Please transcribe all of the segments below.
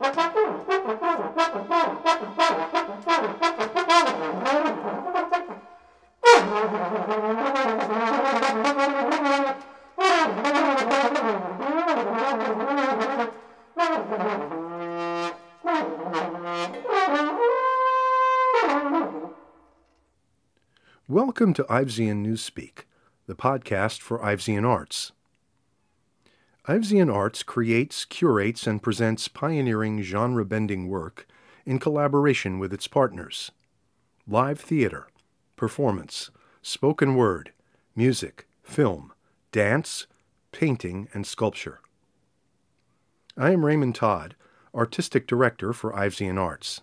Welcome to Ivesian Newspeak, the podcast for Ivesian Arts. Ivesian Arts creates, curates, and presents pioneering genre bending work in collaboration with its partners live theater, performance, spoken word, music, film, dance, painting, and sculpture. I am Raymond Todd, Artistic Director for Ivesian Arts.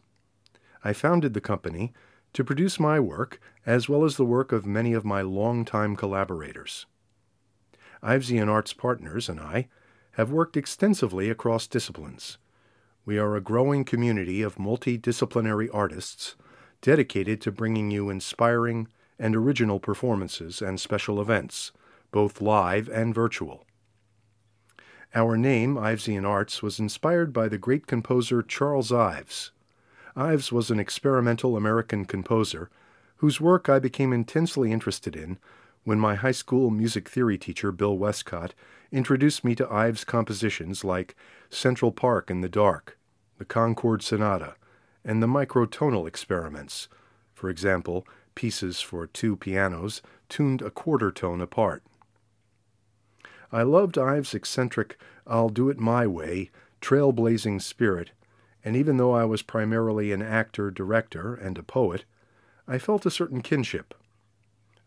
I founded the company to produce my work as well as the work of many of my longtime collaborators. Ivesian Arts Partners and I have worked extensively across disciplines. We are a growing community of multidisciplinary artists dedicated to bringing you inspiring and original performances and special events, both live and virtual. Our name, Ivesian Arts, was inspired by the great composer Charles Ives, Ives was an experimental American composer whose work I became intensely interested in when my high school music theory teacher, Bill Westcott, introduced me to Ives' compositions like Central Park in the Dark, the Concord Sonata, and the microtonal experiments, for example, pieces for two pianos tuned a quarter tone apart. I loved Ives' eccentric, I'll do it my way, trailblazing spirit and even though I was primarily an actor, director, and a poet, I felt a certain kinship.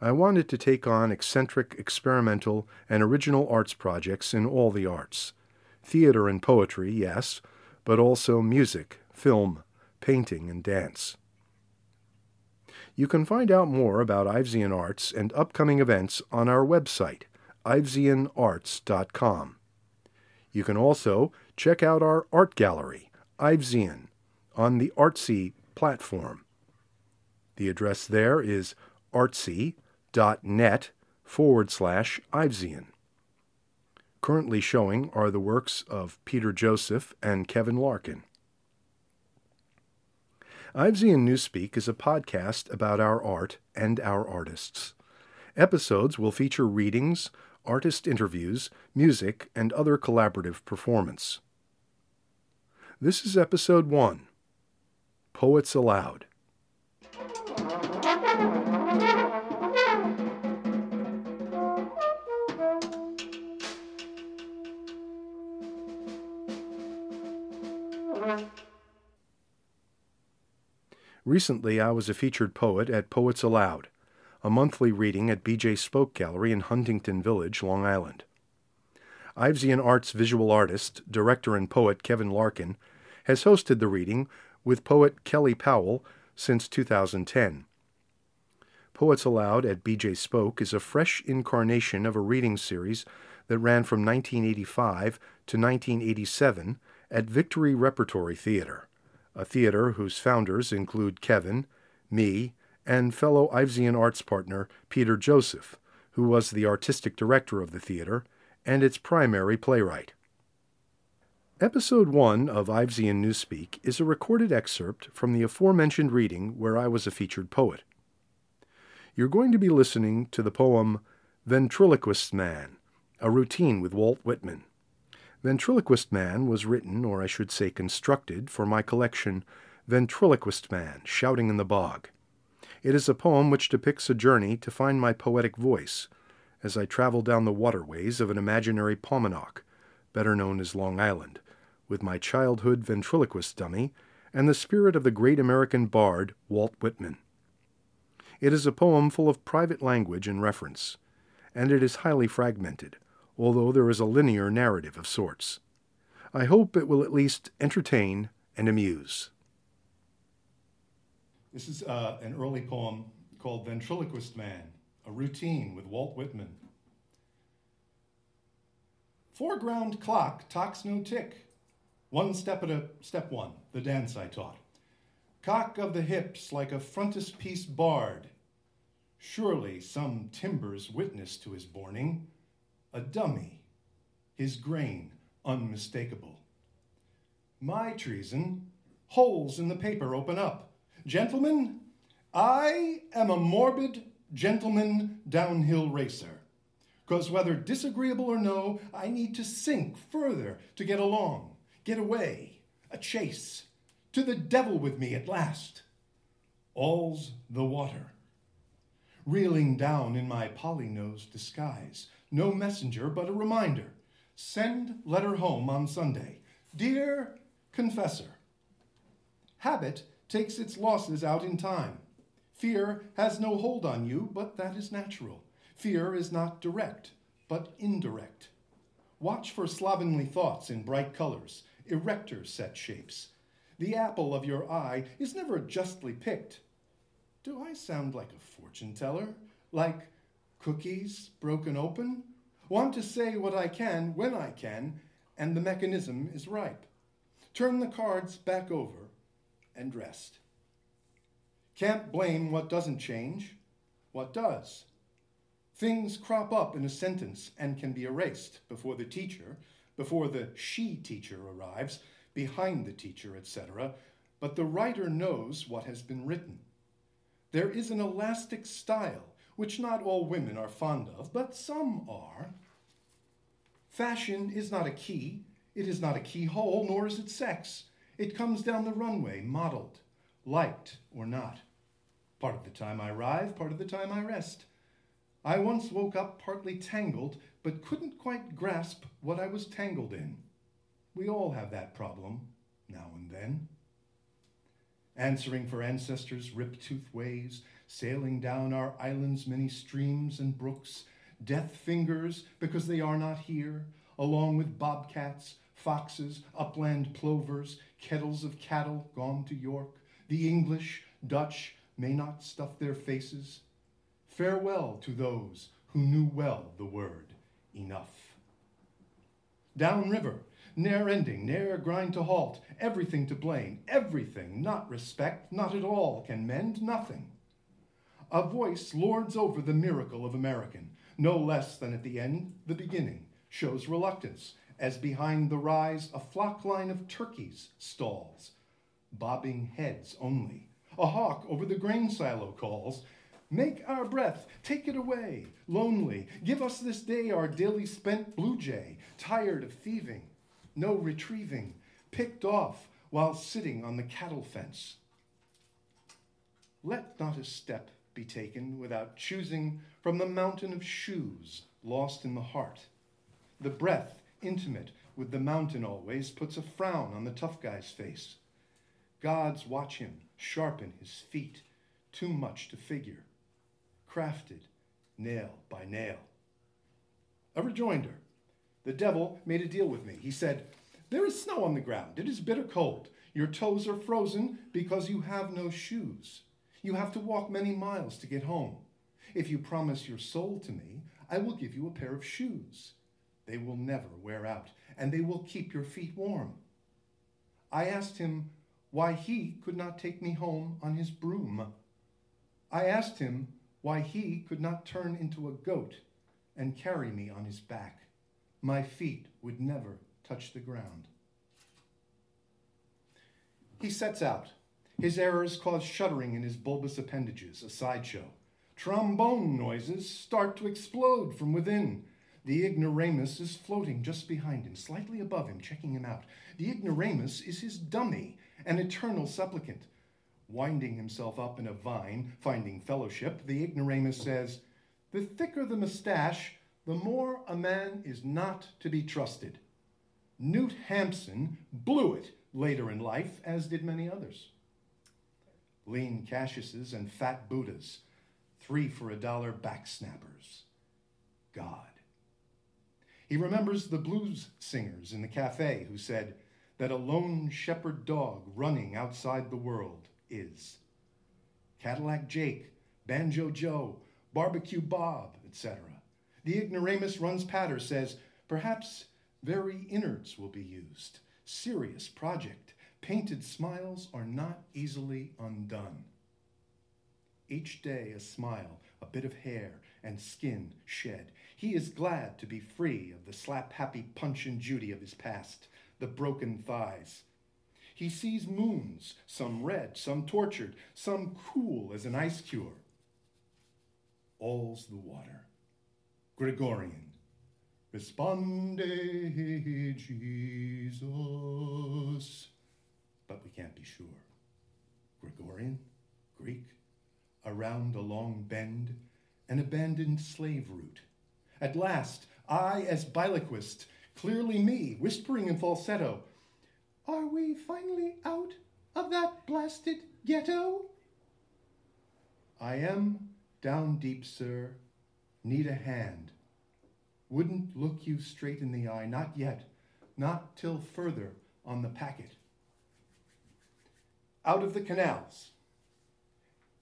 I wanted to take on eccentric, experimental, and original arts projects in all the arts. Theater and poetry, yes, but also music, film, painting, and dance. You can find out more about Ivesian Arts and upcoming events on our website, ivesianarts.com. You can also check out our art gallery Ivesian on the Artsy platform. The address there is artsy.net forward slash Ivesian. Currently showing are the works of Peter Joseph and Kevin Larkin. Ivesian Newspeak is a podcast about our art and our artists. Episodes will feature readings, artist interviews, music, and other collaborative performance. This is episode one Poets Aloud. Recently, I was a featured poet at Poets Aloud, a monthly reading at BJ Spoke Gallery in Huntington Village, Long Island. Ivesian Arts visual artist, director, and poet Kevin Larkin has hosted the reading with poet Kelly Powell since 2010. Poets Aloud at BJ Spoke is a fresh incarnation of a reading series that ran from 1985 to 1987 at Victory Repertory Theater, a theater whose founders include Kevin, me, and fellow Ivesian arts partner Peter Joseph, who was the artistic director of the theater and its primary playwright. Episode 1 of Ivesian Newspeak is a recorded excerpt from the aforementioned reading where I was a featured poet. You're going to be listening to the poem Ventriloquist Man, a routine with Walt Whitman. Ventriloquist Man was written, or I should say constructed, for my collection Ventriloquist Man, Shouting in the Bog. It is a poem which depicts a journey to find my poetic voice as I travel down the waterways of an imaginary Paumanok, better known as Long Island, with my childhood ventriloquist dummy and the spirit of the great American bard Walt Whitman. It is a poem full of private language and reference, and it is highly fragmented, although there is a linear narrative of sorts. I hope it will at least entertain and amuse. This is uh, an early poem called Ventriloquist Man, a routine with Walt Whitman. Foreground clock talks no tick. One step at a step one, the dance I taught. Cock of the hips like a frontispiece bard. Surely some timber's witness to his borning. A dummy, his grain unmistakable. My treason, holes in the paper open up. Gentlemen, I am a morbid gentleman downhill racer. Because whether disagreeable or no, I need to sink further to get along, get away, a chase, to the devil with me at last. All's the water. Reeling down in my poly-nosed disguise, no messenger but a reminder. Send letter home on Sunday. Dear confessor. Habit takes its losses out in time. Fear has no hold on you, but that is natural. Fear is not direct, but indirect. Watch for slovenly thoughts in bright colors, erector set shapes. The apple of your eye is never justly picked. Do I sound like a fortune teller? Like cookies broken open? Want to say what I can when I can, and the mechanism is ripe. Turn the cards back over and rest. Can't blame what doesn't change. What does? Things crop up in a sentence and can be erased before the teacher, before the she teacher arrives, behind the teacher, etc., but the writer knows what has been written. There is an elastic style, which not all women are fond of, but some are. Fashion is not a key, it is not a keyhole, nor is it sex. It comes down the runway, modeled, liked or not. Part of the time I arrive, part of the time I rest. I once woke up partly tangled, but couldn't quite grasp what I was tangled in. We all have that problem, now and then. Answering for ancestors' rip-tooth ways, sailing down our island's many streams and brooks, death fingers because they are not here, along with bobcats, foxes, upland plovers, kettles of cattle gone to York. The English, Dutch may not stuff their faces. Farewell to those who knew well the word enough. Downriver, ne'er ending, ne'er grind to halt, everything to blame, everything, not respect, not at all, can mend nothing. A voice lords over the miracle of American, no less than at the end, the beginning, shows reluctance, as behind the rise a flock line of turkeys stalls, bobbing heads only. A hawk over the grain silo calls, Make our breath, take it away, lonely. Give us this day our daily spent blue jay, tired of thieving, no retrieving, picked off while sitting on the cattle fence. Let not a step be taken without choosing from the mountain of shoes lost in the heart. The breath intimate with the mountain always, puts a frown on the tough guy's face. Gods watch him sharpen his feet, too much to figure, crafted nail by nail. A rejoinder. The devil made a deal with me. He said, There is snow on the ground. It is bitter cold. Your toes are frozen because you have no shoes. You have to walk many miles to get home. If you promise your soul to me, I will give you a pair of shoes. They will never wear out, and they will keep your feet warm. I asked him why he could not take me home on his broom. I asked him why he could not turn into a goat and carry me on his back. My feet would never touch the ground. He sets out. His errors cause shuddering in his bulbous appendages, a sideshow. Trombone noises start to explode from within. The ignoramus is floating just behind him, slightly above him, checking him out. The ignoramus is his dummy, an eternal supplicant. Winding himself up in a vine, finding fellowship, the ignoramus says, The thicker the mustache, the more a man is not to be trusted. Knut Hamsun blew it later in life, as did many others. Lean Cassiuses and fat Buddhas, three for a dollar backsnappers. God. He remembers the blues singers in the cafe who said that a lone shepherd dog running outside the world is. Cadillac Jake, Banjo Joe, Barbecue Bob, etc. The ignoramus runs patter says, perhaps very innards will be used. Serious project. Painted smiles are not easily undone. Each day a smile, a bit of hair, and skin shed. He is glad to be free of the slap happy punch and Judy of his past, the broken thighs. He sees moons, some red, some tortured, some cool as an ice cure. All's the water. Gregorian. Responde, Jesus. But we can't be sure. Gregorian? Greek? Around a long bend, an abandoned slave route. At last, I, as biloquist, clearly me, whispering in falsetto, Are we finally out of that blasted ghetto? I am down deep, sir, need a hand. Wouldn't look you straight in the eye, not yet, not till further on the packet. Out of the canals.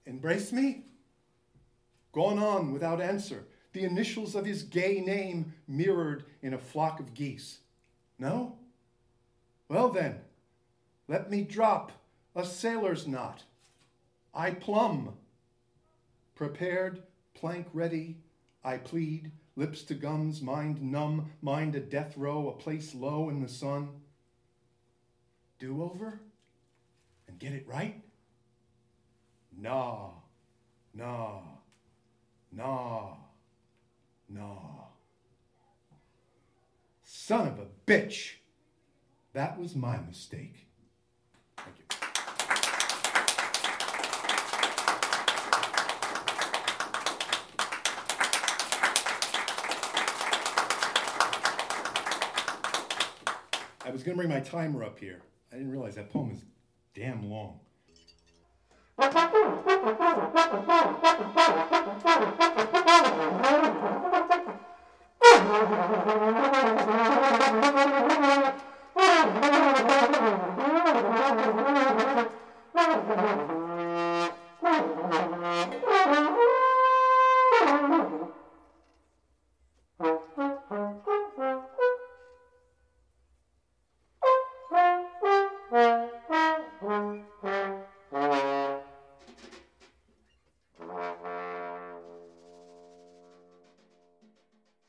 Embrace me? Gone on without answer, the initials of his gay name mirrored in a flock of geese. No? Well then, let me drop a sailor's knot. I plumb. Prepared, plank ready, I plead, lips to gums, mind numb, mind a death row, a place low in the sun. Do over? And get it right? Nah, nah, nah, nah. Son of a bitch! That was my mistake. Thank you. I was going to bring my timer up here. I didn't realize that poem is damn long.